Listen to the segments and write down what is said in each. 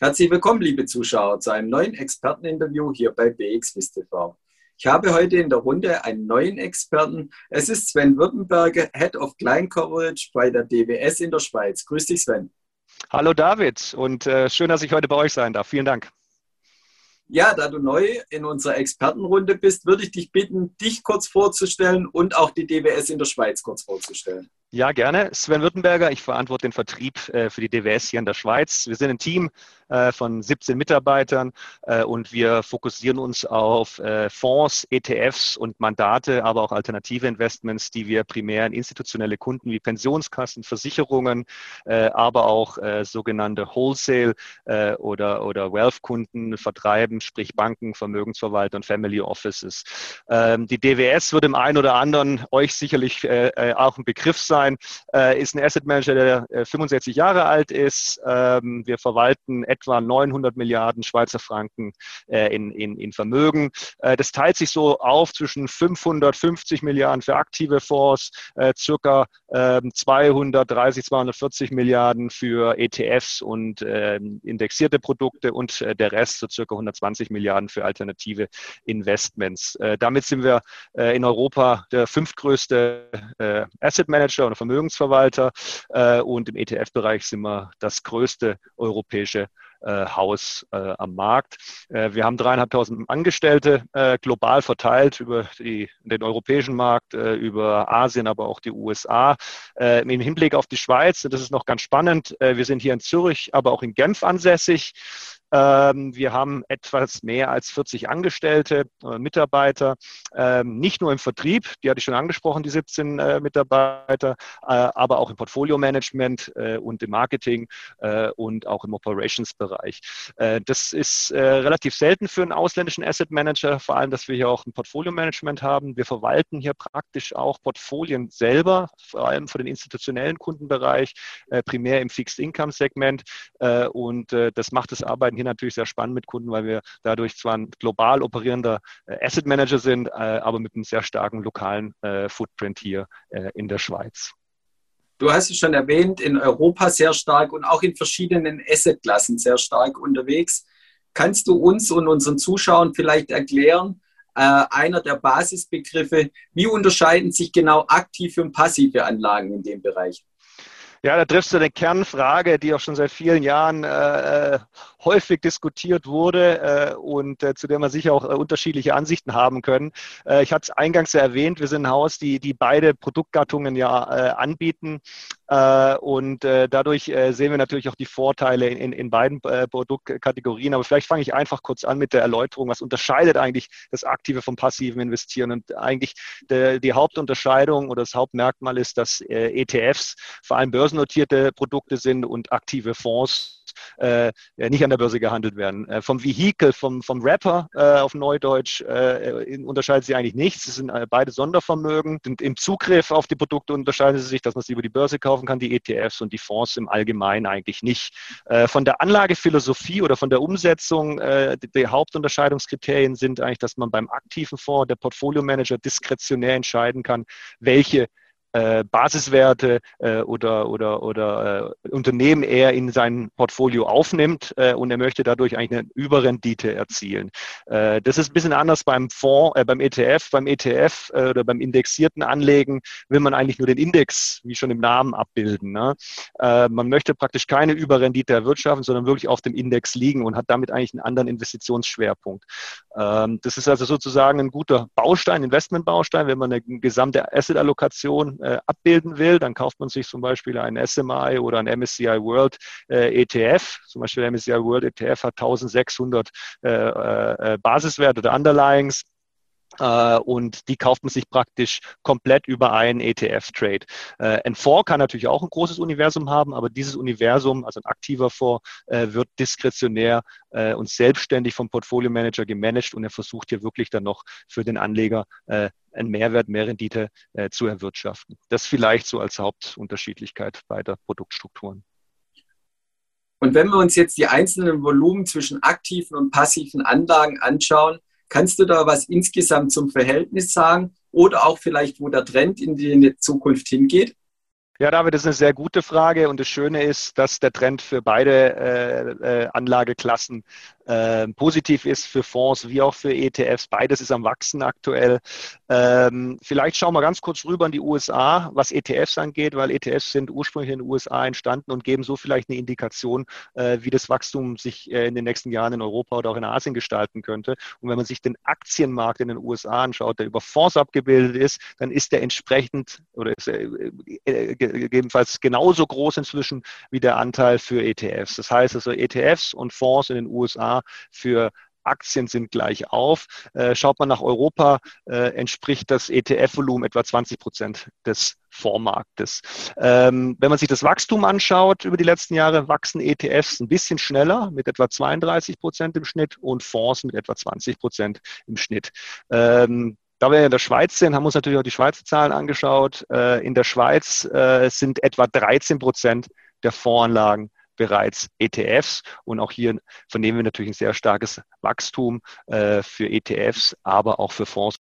Herzlich willkommen, liebe Zuschauer, zu einem neuen Experteninterview hier bei BXWIST TV. Ich habe heute in der Runde einen neuen Experten. Es ist Sven Württemberger, Head of Client Coverage bei der DWS in der Schweiz. Grüß dich, Sven. Hallo David und äh, schön, dass ich heute bei euch sein darf. Vielen Dank. Ja, da du neu in unserer Expertenrunde bist, würde ich dich bitten, dich kurz vorzustellen und auch die DWS in der Schweiz kurz vorzustellen. Ja, gerne. Sven Württemberger, ich verantworte den Vertrieb äh, für die DWS hier in der Schweiz. Wir sind ein Team äh, von 17 Mitarbeitern äh, und wir fokussieren uns auf Fonds, ETFs und Mandate, aber auch alternative Investments, die wir primär in institutionelle Kunden wie Pensionskassen, Versicherungen, aber auch sogenannte Wholesale oder, oder Wealth-Kunden vertreiben, sprich Banken, Vermögensverwalter und Family Offices. Ähm, die DWS wird im einen oder anderen euch sicherlich auch ein Begriff sein äh, ist ein Asset Manager, der 65 äh, Jahre alt ist. Ähm, wir verwalten etwa 900 Milliarden Schweizer Franken äh, in, in, in Vermögen. das teilt sich so auf zwischen 550 Milliarden für aktive Fonds, circa 230, ähm, 240 Milliarden für ETFs und ähm, indexierte Produkte und der Rest so circa 120 Milliarden für alternative Investments. damit sind wir in Europa der fünftgrößte Asset Manager oder Vermögensverwalter. Äh, und im ETF-Bereich sind wir das größte europäische äh, Haus äh, am Markt. Äh, wir haben dreieinhalbtausend Angestellte äh, global verteilt über die, den europäischen Markt, äh, über Asien, aber auch die USA. Im Hinblick auf die Schweiz, das ist noch ganz spannend, wir sind hier in Zürich, aber auch in Genf ansässig. Ähm, wir haben etwas mehr als 40 Angestellte, äh, Mitarbeiter, ähm, nicht nur im Vertrieb, die hatte ich schon angesprochen, die 17 äh, Mitarbeiter, äh, aber auch im Portfolio-Management und im Marketing und auch im Operations-Bereich. das ist relativ selten für einen ausländischen Asset Manager, vor allem, dass wir hier auch ein Portfolio-Management haben. Wir verwalten hier praktisch auch Portfolien selber, vor allem für den institutionellen Kundenbereich, primär im Fixed-Income-Segment. und das macht das Arbeiten hier natürlich sehr spannend mit Kunden, weil wir dadurch zwar ein global operierender äh, Asset Manager sind, äh, aber mit einem sehr starken lokalen äh, Footprint hier in der Schweiz. Du hast es schon erwähnt, in Europa sehr stark und auch in verschiedenen Assetklassen sehr stark unterwegs. Kannst du uns und unseren Zuschauern vielleicht erklären, äh, einer der Basisbegriffe, wie unterscheiden sich genau aktive und passive Anlagen in dem Bereich? Ja, da triffst du eine Kernfrage, die auch schon seit vielen Jahren äh, äh häufig diskutiert wurde äh, und äh, zu der man sicher auch äh, unterschiedliche Ansichten haben können. Äh, ich hatte es eingangs ja erwähnt, wir sind ein Haus, die, die beide Produktgattungen ja anbieten. und dadurch sehen wir natürlich auch die Vorteile in, in, beiden Produktkategorien. Aber vielleicht fange ich einfach kurz an mit der Erläuterung. Was unterscheidet eigentlich das aktive vom passiven Investieren? Und eigentlich der, die Hauptunterscheidung oder das Hauptmerkmal ist, dass ETFs vor allem Börsen börsennotierte Produkte sind und aktive Fonds äh, nicht an der Börse gehandelt werden. Äh, vom Vehikel, vom, vom Rapper äh, auf Neudeutsch äh, unterscheidet sich eigentlich nichts. Es sind äh, beide Sondervermögen. Und Im Zugriff auf die Produkte unterscheiden sie sich, dass man sie über die Börse kaufen kann, die ETFs und die Fonds im Allgemeinen eigentlich nicht. Äh, von der Anlagephilosophie oder von der Umsetzung, die, die Hauptunterscheidungskriterien sind eigentlich, dass man beim aktiven Fonds, der Portfolio Manager diskretionär entscheiden kann, welche äh, Basiswerte äh, oder, oder, oder äh, Unternehmen er in sein Portfolio aufnimmt äh, und er möchte dadurch eigentlich eine Überrendite erzielen. Äh, das ist ein bisschen anders beim Fonds, äh, beim ETF. Beim ETF oder beim indexierten Anlegen will man eigentlich nur den Index, wie schon im Namen, abbilden. Ne? man möchte praktisch keine Überrendite erwirtschaften, sondern wirklich auf dem Index liegen und hat damit eigentlich einen anderen Investitionsschwerpunkt. Ähm, das ist also sozusagen ein guter Baustein, Investmentbaustein, wenn man eine gesamte Asset-Allokation äh, abbilden will, dann kauft man sich zum Beispiel ein SMI oder ein MSCI World äh, ETF. Zum Beispiel der MSCI World ETF hat 1600 äh, äh, Basiswerte oder Underlyings äh, und die kauft man sich praktisch komplett über einen ETF-Trade. Ein Fonds kann natürlich auch ein großes Universum haben, aber dieses Universum, also ein aktiver Fonds, wird diskretionär und selbstständig vom Portfolio Manager gemanagt und er versucht hier wirklich dann noch für den Anleger einen Mehrwert, mehr Rendite zu erwirtschaften. Das vielleicht so als Hauptunterschiedlichkeit beider Produktstrukturen. Und wenn wir uns jetzt die einzelnen Volumen zwischen aktiven und passiven Anlagen anschauen, Kannst du da was insgesamt zum Verhältnis sagen oder auch vielleicht, wo der Trend in die Zukunft hingeht? Ja, David, das ist eine sehr gute Frage und das Schöne ist, dass der Trend für beide äh, äh, Anlageklassen äh, positiv ist, für Fonds wie auch für ETFs. Beides ist am Wachsen aktuell. Ähm, vielleicht schauen wir ganz kurz rüber in die USA, was ETFs angeht, weil ETFs sind ursprünglich in den USA entstanden und geben so vielleicht eine Indikation, äh, wie das Wachstum sich äh, in den nächsten Jahren in Europa oder auch in Asien gestalten könnte. Und wenn man sich den Aktienmarkt in den USA anschaut, der über Fonds abgebildet ist, dann ist der entsprechend oder ist äh, äh, gegebenenfalls genauso groß inzwischen wie der Anteil für ETFs. Das heißt also ETFs und Fonds in den USA für Aktien sind gleich auf. Äh, schaut man nach Europa, äh, entspricht das ETF-Volumen etwa 20 Prozent des Fondsmarktes. Ähm, wenn man sich das Wachstum anschaut über die letzten Jahre, wachsen ETFs ein bisschen schneller mit etwa 32 Prozent im Schnitt und Fonds mit etwa 20 Prozent im Schnitt. Ähm, da wir in der Schweiz sind, haben wir uns natürlich auch die Schweizer Zahlen angeschaut. Äh, in der Schweiz sind etwa 13 Prozent der Fondsanlagen bereits ETFs und auch hier vernehmen wir natürlich ein sehr starkes Wachstum äh, für ETFs, aber auch für Fonds.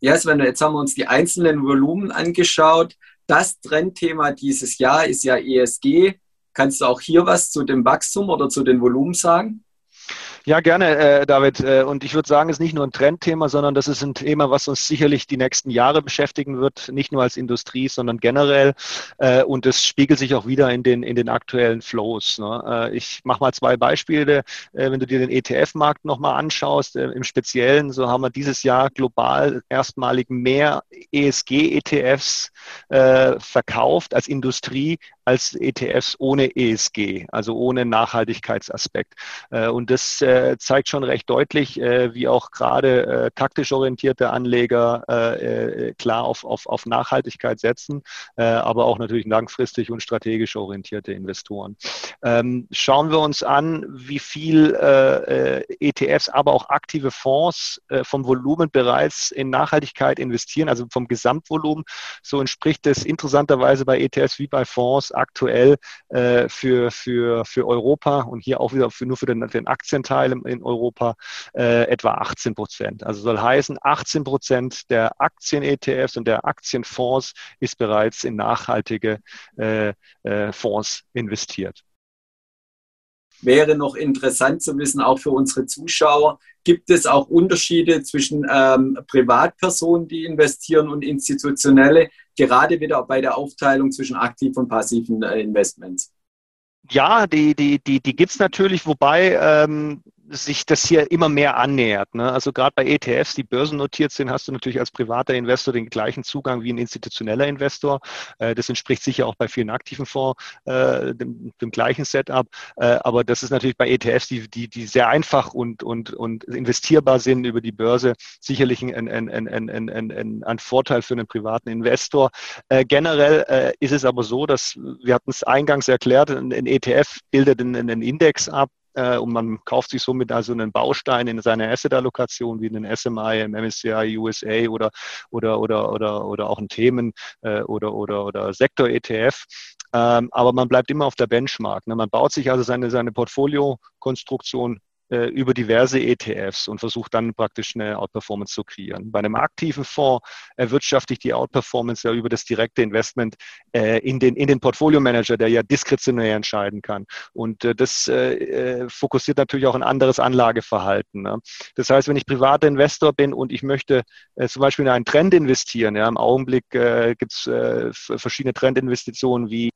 Ja, Sven, jetzt haben wir uns die einzelnen Volumen angeschaut. Das Trendthema dieses Jahr ist ja ESG. Kannst du auch hier was zu dem Wachstum oder zu den Volumen sagen? Ja, gerne, äh, David. Äh, und ich würde sagen, es ist nicht nur ein Trendthema, sondern das ist ein Thema, was uns sicherlich die nächsten Jahre beschäftigen wird, nicht nur als Industrie, sondern generell. Äh, und es spiegelt sich auch wieder in den, in den aktuellen Flows. Ne? Äh, ich mache mal zwei Beispiele. Äh, wenn du dir den ETF-Markt nochmal anschaust, äh, im Speziellen, so haben wir dieses Jahr global erstmalig mehr ESG-ETFs verkauft als Industrie als ETFs ohne ESG, also ohne Nachhaltigkeitsaspekt. und das äh, zeigt schon recht deutlich, äh, wie auch gerade äh, taktisch orientierte Anleger äh, äh, klar auf, auf, auf Nachhaltigkeit setzen, aber auch natürlich langfristig und strategisch orientierte Investoren. Ähm, schauen wir uns an, wie viel ETFs, aber auch aktive Fonds vom Volumen bereits in Nachhaltigkeit investieren, also vom Gesamtvolumen. So entspricht es interessanterweise bei ETFs wie bei Fonds aktuell für, für, für Europa und hier auch wieder für, nur für den, den Aktienteil Anteil in Europa äh, etwa 18 Prozent. Also soll heißen, 18 Prozent der Aktien-ETFs und der Aktienfonds ist bereits in nachhaltige äh, äh, Fonds investiert. Wäre noch interessant zu wissen, auch für unsere Zuschauer, gibt es auch Unterschiede zwischen ähm, Privatpersonen, die investieren und institutionelle, gerade wieder bei der Aufteilung zwischen aktiven und passiven äh, Investments? Ja, die, die, die, die gibt es natürlich, wobei ähm, sich das hier immer mehr annähert. Ne? Also gerade bei ETFs, die börsennotiert sind, hast du natürlich als privater Investor den gleichen Zugang wie ein institutioneller Investor. Äh, das entspricht sicher auch bei vielen aktiven Fonds äh, dem, dem, gleichen Setup. Äh, aber das ist natürlich bei ETFs, die, die, die sehr einfach und, und, und investierbar sind über die Börse, sicherlich ein, ein, ein, ein, ein, ein, ein Vorteil für einen privaten Investor. Äh, generell äh, ist es aber so, dass, wir hatten es eingangs erklärt, ein, ein ETF bildet einen, einen Index ab, und man kauft sich somit also einen Baustein in seiner Asset-Allokation wie einen SMI, im MSCI USA oder, oder, oder, oder, oder auch ein Themen- äh, oder, oder, oder Sektor-ETF. Ähm, aber man bleibt immer auf der Benchmark. Ne? Man baut sich also seine, seine Portfolio-Konstruktion äh, über diverse ETFs und versucht dann praktisch eine Outperformance zu kreieren. Bei einem aktiven Fonds erwirtschafte ich die Outperformance ja über das direkte Investment äh, in den, in den Portfolio Manager, der ja diskretionär entscheiden kann. Und äh, das fokussiert natürlich auch ein anderes Anlageverhalten. Ne? Das heißt, wenn ich privater Investor bin und ich möchte zum Beispiel in einen Trend investieren, ja, im Augenblick gibt es verschiedene Trendinvestitionen wie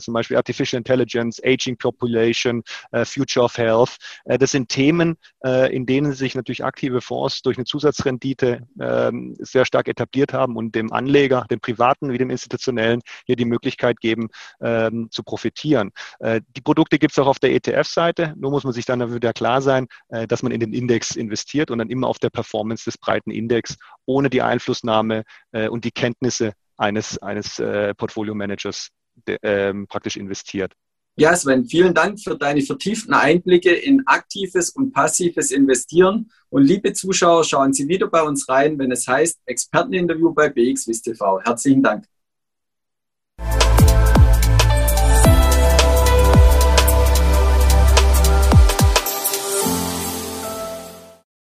zum Beispiel Artificial Intelligence, Aging Population, Future of Health. das sind Themen, äh, in denen sich natürlich aktive Fonds durch eine Zusatzrendite ähm, sehr stark etabliert haben und dem Anleger, dem privaten wie dem institutionellen, hier die Möglichkeit geben, ähm, zu profitieren. Äh, die Produkte gibt es auch auf der ETF-Seite, nur muss man sich dann wieder klar sein, äh, dass man in den Index investiert und dann immer auf der Performance des breiten Index ohne die Einflussnahme und die Kenntnisse eines, eines Portfolio-Managers ähm, praktisch investiert. Ja, Sven, vielen Dank für deine vertieften Einblicke in aktives und passives Investieren. Und liebe Zuschauer, schauen Sie wieder bei uns rein, wenn es heißt Experteninterview bei BXWIST TV. Herzlichen Dank.